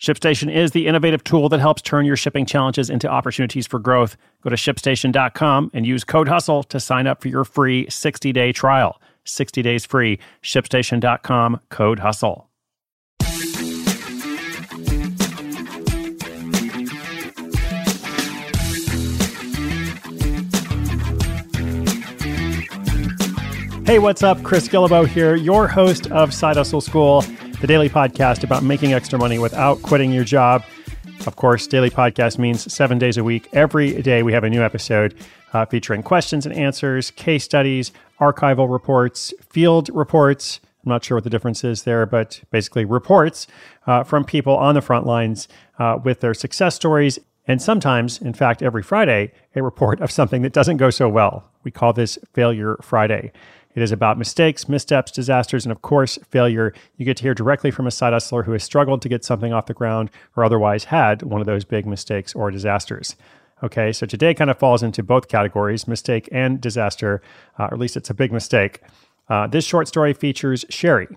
ShipStation is the innovative tool that helps turn your shipping challenges into opportunities for growth. Go to shipstation.com and use code HUSTLE to sign up for your free 60 day trial. 60 days free. ShipStation.com, code HUSTLE. Hey, what's up? Chris Guillebeau here, your host of Side Hustle School the daily podcast about making extra money without quitting your job. Of course, daily podcast means seven days a week. Every day we have a new episode uh, featuring questions and answers, case studies, archival reports, field reports. I'm not sure what the difference is there, but basically reports uh, from people on the front lines uh, with their success stories. And sometimes, in fact, every Friday, a report of something that doesn't go so well. We call this Failure Friday. It is about mistakes, missteps, disasters, and of course, failure. You get to hear directly from a side hustler who has struggled to get something off the ground or otherwise had one of those big mistakes or disasters. Okay, so today kind of falls into both categories mistake and disaster, uh, or at least it's a big mistake. Uh, this short story features Sherry.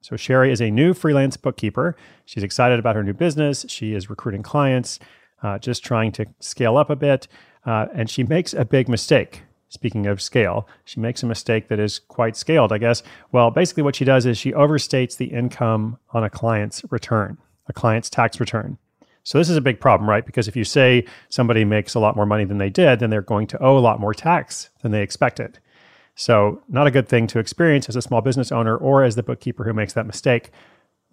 So, Sherry is a new freelance bookkeeper. She's excited about her new business. She is recruiting clients, uh, just trying to scale up a bit, uh, and she makes a big mistake. Speaking of scale, she makes a mistake that is quite scaled, I guess. Well, basically, what she does is she overstates the income on a client's return, a client's tax return. So, this is a big problem, right? Because if you say somebody makes a lot more money than they did, then they're going to owe a lot more tax than they expected. So, not a good thing to experience as a small business owner or as the bookkeeper who makes that mistake.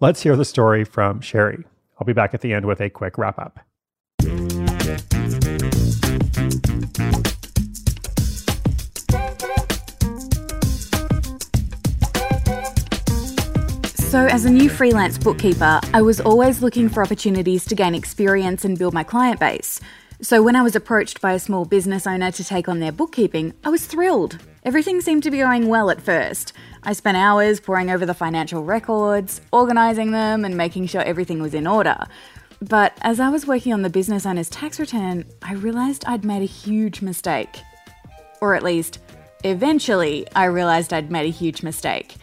Let's hear the story from Sherry. I'll be back at the end with a quick wrap up. So, as a new freelance bookkeeper, I was always looking for opportunities to gain experience and build my client base. So, when I was approached by a small business owner to take on their bookkeeping, I was thrilled. Everything seemed to be going well at first. I spent hours poring over the financial records, organising them, and making sure everything was in order. But as I was working on the business owner's tax return, I realised I'd made a huge mistake. Or at least, eventually, I realised I'd made a huge mistake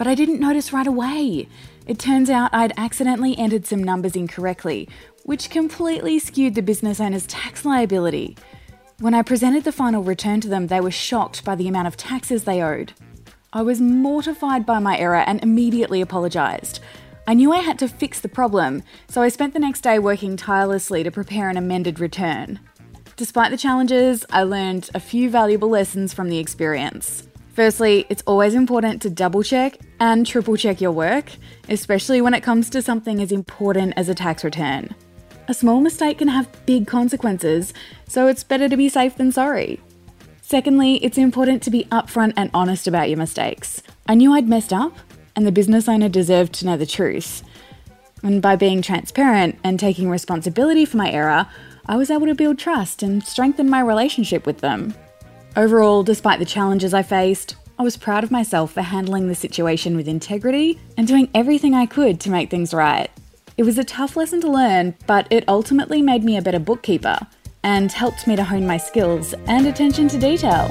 but I didn't notice right away. It turns out I'd accidentally entered some numbers incorrectly, which completely skewed the business owner's tax liability. When I presented the final return to them, they were shocked by the amount of taxes they owed. I was mortified by my error and immediately apologised. I knew I had to fix the problem, so I spent the next day working tirelessly to prepare an amended return. Despite the challenges, I learned a few valuable lessons from the experience. Firstly, it's always important to double check and triple check your work, especially when it comes to something as important as a tax return. A small mistake can have big consequences, so it's better to be safe than sorry. Secondly, it's important to be upfront and honest about your mistakes. I knew I'd messed up, and the business owner deserved to know the truth. And by being transparent and taking responsibility for my error, I was able to build trust and strengthen my relationship with them. Overall, despite the challenges I faced, I was proud of myself for handling the situation with integrity and doing everything I could to make things right. It was a tough lesson to learn, but it ultimately made me a better bookkeeper and helped me to hone my skills and attention to detail.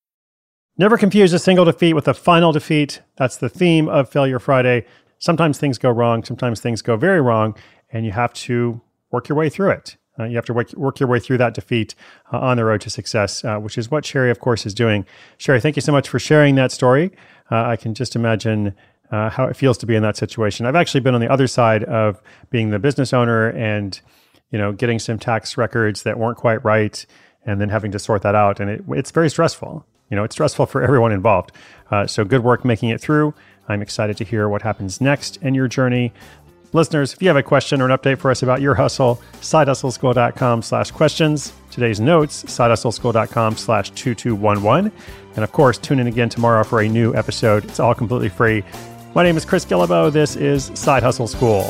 Never confuse a single defeat with a final defeat. That's the theme of Failure Friday. Sometimes things go wrong, sometimes things go very wrong, and you have to work your way through it. Uh, you have to work, work, your way through that defeat uh, on the road to success, uh, which is what Sherry, of course, is doing. Sherry, thank you so much for sharing that story. Uh, I can just imagine uh, how it feels to be in that situation. I've actually been on the other side of being the business owner and you know getting some tax records that weren't quite right, and then having to sort that out, and it, it's very stressful. You know, it's stressful for everyone involved. Uh, so good work making it through. I'm excited to hear what happens next in your journey. Listeners, if you have a question or an update for us about your hustle, sidehustleschool.com slash questions. Today's notes, sidehustleschool.com slash 2211. And of course, tune in again tomorrow for a new episode. It's all completely free. My name is Chris Guillebeau. This is Side Hustle School.